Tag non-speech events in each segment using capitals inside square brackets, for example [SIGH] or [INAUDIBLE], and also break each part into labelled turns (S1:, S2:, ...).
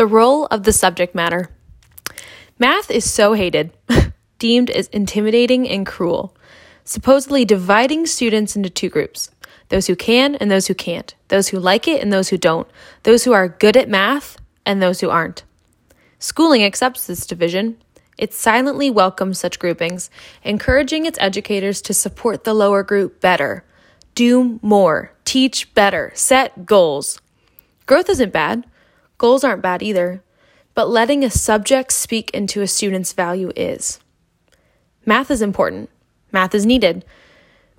S1: The role of the subject matter. Math is so hated, [LAUGHS] deemed as intimidating and cruel, supposedly dividing students into two groups those who can and those who can't, those who like it and those who don't, those who are good at math and those who aren't. Schooling accepts this division. It silently welcomes such groupings, encouraging its educators to support the lower group better, do more, teach better, set goals. Growth isn't bad, goals aren't bad either, but letting a subject speak into a student's value is. Math is important, math is needed,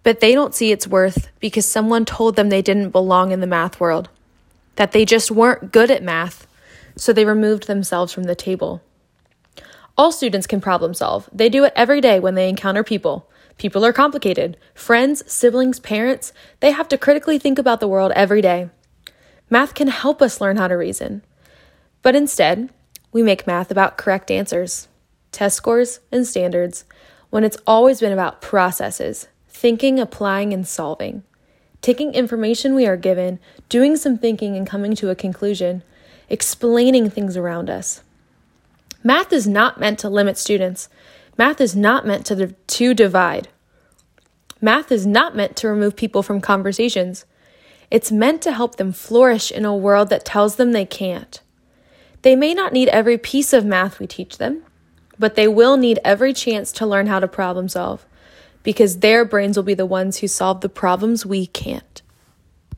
S1: but they don't see its worth because someone told them they didn't belong in the math world, that they just weren't good at math, so they removed themselves from the table. All students can problem solve. They do it every day when they encounter people. People are complicated. Friends, siblings, parents, they have to critically think about the world every day. Math can help us learn how to reason. But instead, we make math about correct answers, test scores, and standards, when it's always been about processes, thinking, applying, and solving. Taking information we are given, doing some thinking, and coming to a conclusion, explaining things around us. Math is not meant to limit students. Math is not meant to, to divide. Math is not meant to remove people from conversations. It's meant to help them flourish in a world that tells them they can't. They may not need every piece of math we teach them, but they will need every chance to learn how to problem solve because their brains will be the ones who solve the problems we can't.